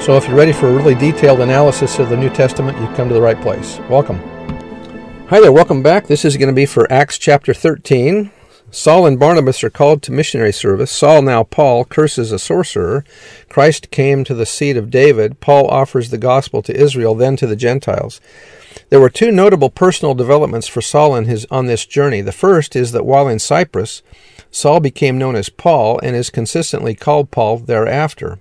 So if you're ready for a really detailed analysis of the New Testament, you've come to the right place. Welcome. Hi there, welcome back. This is going to be for Acts chapter 13. Saul and Barnabas are called to missionary service. Saul, now Paul, curses a sorcerer. Christ came to the seed of David. Paul offers the gospel to Israel, then to the Gentiles. There were two notable personal developments for Saul his, on this journey. The first is that while in Cyprus, Saul became known as Paul and is consistently called Paul thereafter.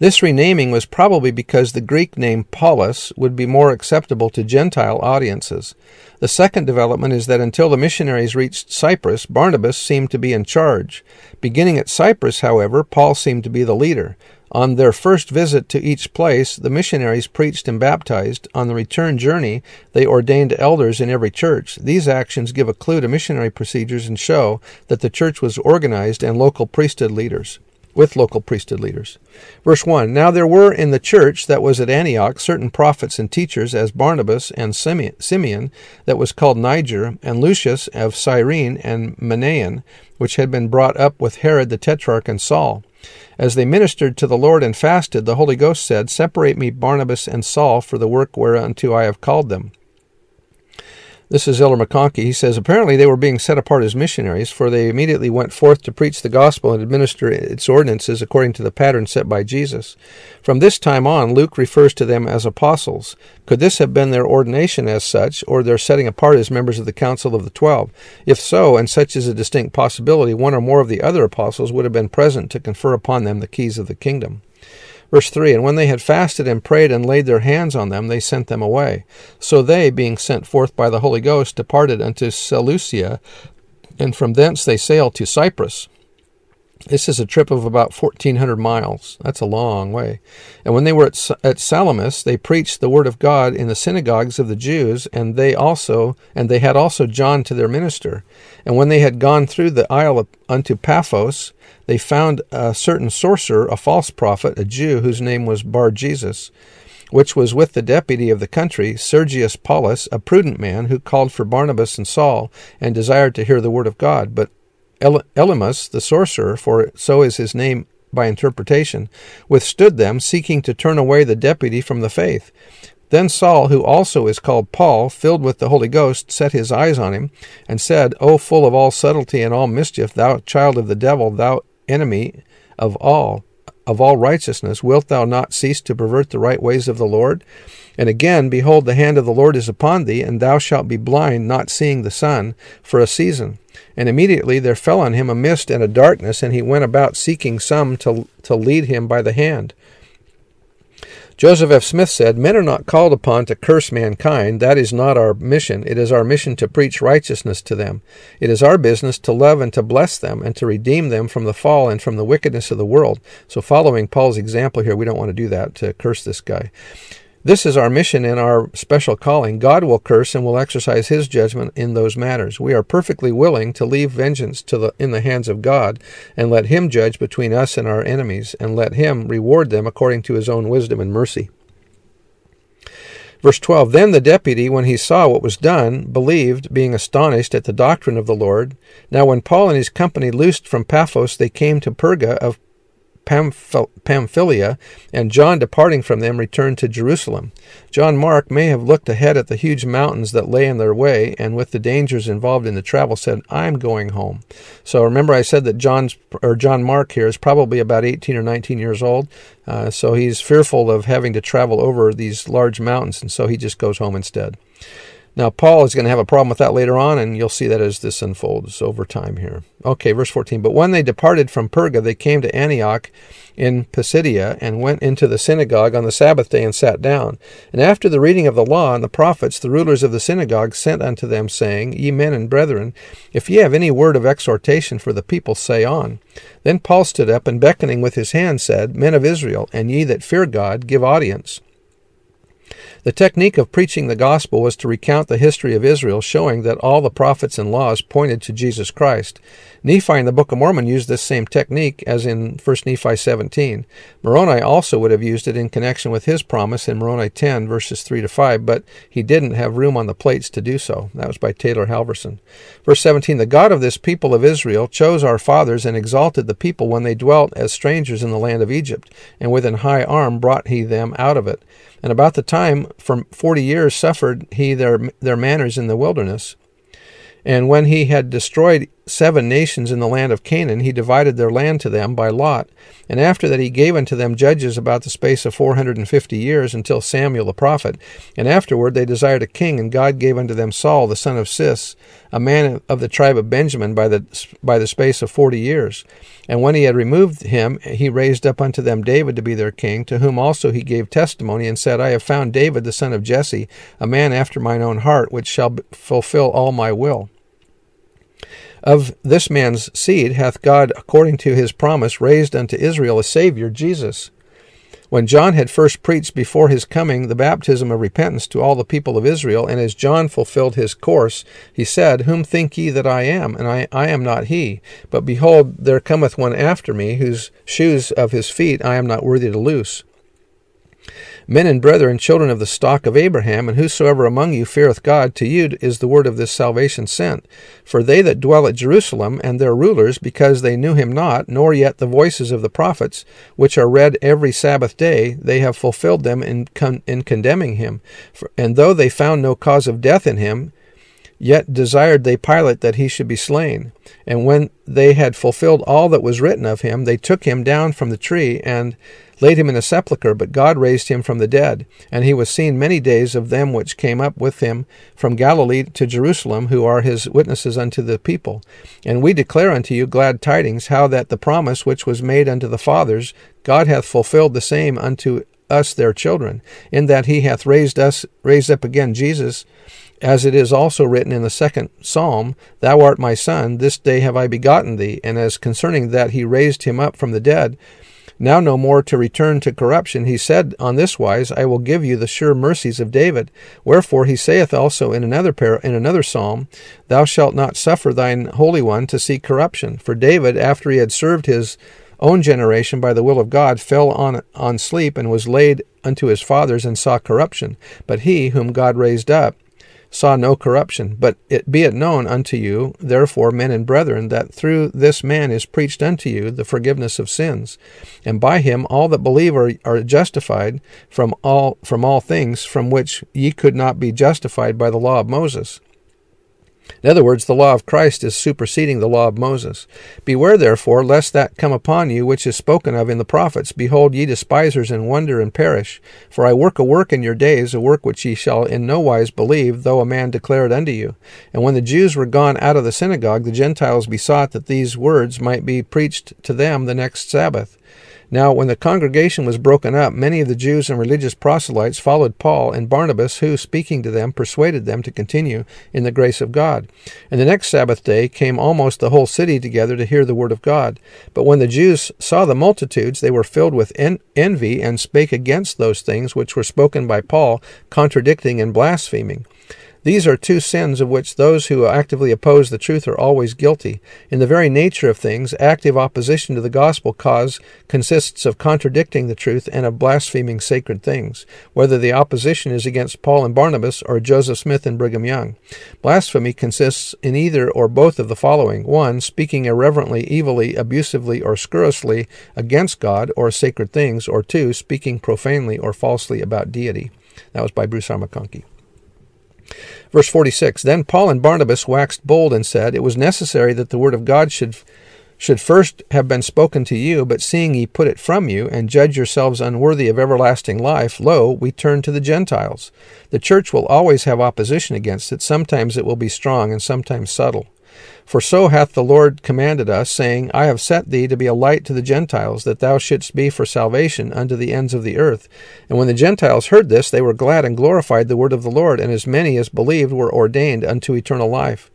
This renaming was probably because the Greek name Paulus would be more acceptable to Gentile audiences. The second development is that until the missionaries reached Cyprus, Barnabas seemed to be in charge. Beginning at Cyprus, however, Paul seemed to be the leader. On their first visit to each place, the missionaries preached and baptized. On the return journey, they ordained elders in every church. These actions give a clue to missionary procedures and show that the church was organized and local priesthood leaders with local priesthood leaders. Verse 1 Now there were in the church that was at Antioch certain prophets and teachers, as Barnabas and Simeon, that was called Niger, and Lucius of Cyrene, and Manaen, which had been brought up with Herod the Tetrarch and Saul. As they ministered to the Lord and fasted, the Holy Ghost said, Separate me Barnabas and Saul for the work whereunto I have called them. This is Elder McConkie. He says apparently they were being set apart as missionaries, for they immediately went forth to preach the gospel and administer its ordinances according to the pattern set by Jesus. From this time on, Luke refers to them as apostles. Could this have been their ordination as such, or their setting apart as members of the council of the twelve? If so, and such is a distinct possibility, one or more of the other apostles would have been present to confer upon them the keys of the kingdom. Verse 3 And when they had fasted and prayed and laid their hands on them, they sent them away. So they, being sent forth by the Holy Ghost, departed unto Seleucia, and from thence they sailed to Cyprus. This is a trip of about 1,400 miles. That's a long way. And when they were at, at Salamis, they preached the word of God in the synagogues of the Jews, and they also, and they had also John to their minister. And when they had gone through the isle unto Paphos, they found a certain sorcerer, a false prophet, a Jew, whose name was Bar Jesus, which was with the deputy of the country, Sergius Paulus, a prudent man, who called for Barnabas and Saul, and desired to hear the word of God. But Elymas, the sorcerer, for so is his name by interpretation, withstood them, seeking to turn away the deputy from the faith. Then Saul, who also is called Paul, filled with the Holy Ghost, set his eyes on him, and said, O full of all subtlety and all mischief, thou child of the devil, thou enemy of all, of all righteousness, wilt thou not cease to pervert the right ways of the Lord? And again, behold, the hand of the Lord is upon thee, and thou shalt be blind, not seeing the sun, for a season. And immediately there fell on him a mist and a darkness, and he went about seeking some to, to lead him by the hand. Joseph F. Smith said, Men are not called upon to curse mankind. That is not our mission. It is our mission to preach righteousness to them. It is our business to love and to bless them and to redeem them from the fall and from the wickedness of the world. So, following Paul's example here, we don't want to do that, to curse this guy. This is our mission and our special calling. God will curse and will exercise his judgment in those matters. We are perfectly willing to leave vengeance to the, in the hands of God and let him judge between us and our enemies and let him reward them according to his own wisdom and mercy. Verse 12 Then the deputy, when he saw what was done, believed, being astonished at the doctrine of the Lord. Now, when Paul and his company loosed from Paphos, they came to Perga of Pamphylia, and John, departing from them, returned to Jerusalem. John Mark may have looked ahead at the huge mountains that lay in their way, and with the dangers involved in the travel, said, "I'm going home." So remember, I said that John's or John Mark here is probably about 18 or 19 years old. Uh, so he's fearful of having to travel over these large mountains, and so he just goes home instead. Now, Paul is going to have a problem with that later on, and you'll see that as this unfolds over time here. Okay, verse 14. But when they departed from Perga, they came to Antioch in Pisidia and went into the synagogue on the Sabbath day and sat down. And after the reading of the law and the prophets, the rulers of the synagogue sent unto them, saying, Ye men and brethren, if ye have any word of exhortation for the people, say on. Then Paul stood up and beckoning with his hand said, Men of Israel, and ye that fear God, give audience. The technique of preaching the gospel was to recount the history of Israel, showing that all the prophets and laws pointed to Jesus Christ. Nephi in the Book of Mormon used this same technique as in 1 Nephi 17. Moroni also would have used it in connection with his promise in Moroni 10, verses 3 to 5, but he didn't have room on the plates to do so. That was by Taylor Halverson. Verse 17 The God of this people of Israel chose our fathers and exalted the people when they dwelt as strangers in the land of Egypt, and with an high arm brought he them out of it. And about the time, for forty years, suffered he their, their manners in the wilderness. And when he had destroyed seven nations in the land of Canaan, he divided their land to them by lot. And after that he gave unto them judges about the space of four hundred and fifty years until Samuel the prophet. And afterward they desired a king, and God gave unto them Saul the son of Cis, a man of the tribe of Benjamin, by the by the space of forty years. And when he had removed him, he raised up unto them David to be their king, to whom also he gave testimony, and said, I have found David the son of Jesse, a man after mine own heart, which shall fulfill all my will. Of this man's seed hath God, according to his promise, raised unto Israel a Saviour, Jesus. When John had first preached before his coming the baptism of repentance to all the people of Israel, and as John fulfilled his course, he said, Whom think ye that I am? And I, I am not he. But behold, there cometh one after me, whose shoes of his feet I am not worthy to loose. Men and brethren, children of the stock of Abraham, and whosoever among you feareth God, to you is the word of this salvation sent. For they that dwell at Jerusalem, and their rulers, because they knew him not, nor yet the voices of the prophets, which are read every Sabbath day, they have fulfilled them in, con- in condemning him. For, and though they found no cause of death in him, Yet desired they Pilate that he should be slain. And when they had fulfilled all that was written of him, they took him down from the tree, and laid him in a sepulchre, but God raised him from the dead. And he was seen many days of them which came up with him from Galilee to Jerusalem, who are his witnesses unto the people. And we declare unto you glad tidings, how that the promise which was made unto the fathers, God hath fulfilled the same unto us their children, in that he hath raised us raised up again Jesus, as it is also written in the second psalm, Thou art my son, this day have I begotten thee, and as concerning that he raised him up from the dead, now no more to return to corruption, he said on this wise, I will give you the sure mercies of David. Wherefore he saith also in another par- in another psalm, Thou shalt not suffer thine Holy One to see corruption. For David, after he had served his own generation by the will of God, fell on, on sleep and was laid unto his fathers and saw corruption. But he, whom God raised up, saw no corruption. But it be it known unto you, therefore, men and brethren, that through this man is preached unto you the forgiveness of sins, and by him all that believe are, are justified from all from all things from which ye could not be justified by the law of Moses. In other words, the law of Christ is superseding the law of Moses. Beware, therefore, lest that come upon you which is spoken of in the prophets. Behold, ye despisers, and wonder and perish. For I work a work in your days, a work which ye shall in no wise believe, though a man declare it unto you. And when the Jews were gone out of the synagogue, the Gentiles besought that these words might be preached to them the next Sabbath. Now, when the congregation was broken up, many of the Jews and religious proselytes followed Paul and Barnabas, who, speaking to them, persuaded them to continue in the grace of God. And the next Sabbath day came almost the whole city together to hear the word of God. But when the Jews saw the multitudes, they were filled with en- envy and spake against those things which were spoken by Paul, contradicting and blaspheming. These are two sins of which those who actively oppose the truth are always guilty. In the very nature of things, active opposition to the gospel cause consists of contradicting the truth and of blaspheming sacred things, whether the opposition is against Paul and Barnabas or Joseph Smith and Brigham Young. Blasphemy consists in either or both of the following 1. Speaking irreverently, evilly, abusively, or scurrilously against God or sacred things, or 2. Speaking profanely or falsely about deity. That was by Bruce R. McConkie. Verse 46 Then Paul and Barnabas waxed bold and said, It was necessary that the word of God should, should first have been spoken to you, but seeing ye put it from you, and judge yourselves unworthy of everlasting life, lo, we turn to the Gentiles. The church will always have opposition against it. Sometimes it will be strong, and sometimes subtle. For so hath the Lord commanded us, saying, I have set thee to be a light to the Gentiles, that thou shouldst be for salvation unto the ends of the earth. And when the Gentiles heard this, they were glad and glorified the word of the Lord, and as many as believed were ordained unto eternal life.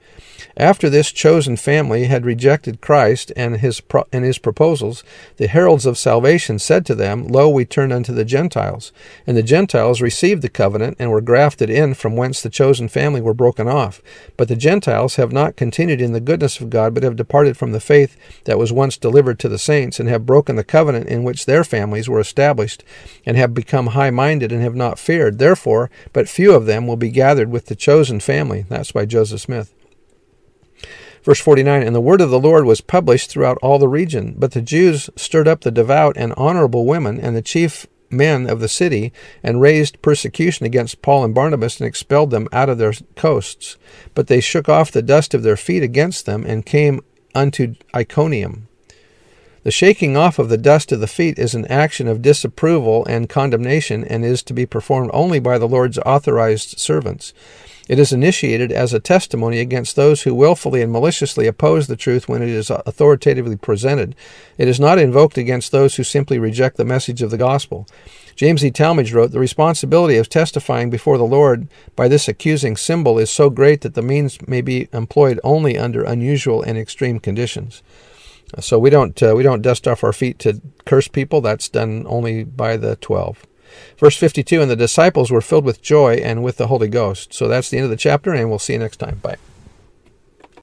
After this chosen family had rejected Christ and his, pro- and his proposals, the heralds of salvation said to them, Lo, we turn unto the Gentiles. And the Gentiles received the covenant and were grafted in from whence the chosen family were broken off. But the Gentiles have not continued in the goodness of God, but have departed from the faith that was once delivered to the saints, and have broken the covenant in which their families were established, and have become high minded and have not feared. Therefore, but few of them will be gathered with the chosen family. That's by Joseph Smith. Verse 49 And the word of the Lord was published throughout all the region. But the Jews stirred up the devout and honorable women and the chief men of the city, and raised persecution against Paul and Barnabas, and expelled them out of their coasts. But they shook off the dust of their feet against them, and came unto Iconium. The shaking off of the dust of the feet is an action of disapproval and condemnation, and is to be performed only by the Lord's authorized servants. It is initiated as a testimony against those who wilfully and maliciously oppose the truth when it is authoritatively presented. It is not invoked against those who simply reject the message of the gospel. James E. Talmage wrote, The responsibility of testifying before the Lord by this accusing symbol is so great that the means may be employed only under unusual and extreme conditions. So we don't uh, we don't dust off our feet to curse people. That's done only by the twelve. Verse 52 And the disciples were filled with joy and with the Holy Ghost. So that's the end of the chapter, and we'll see you next time. Bye.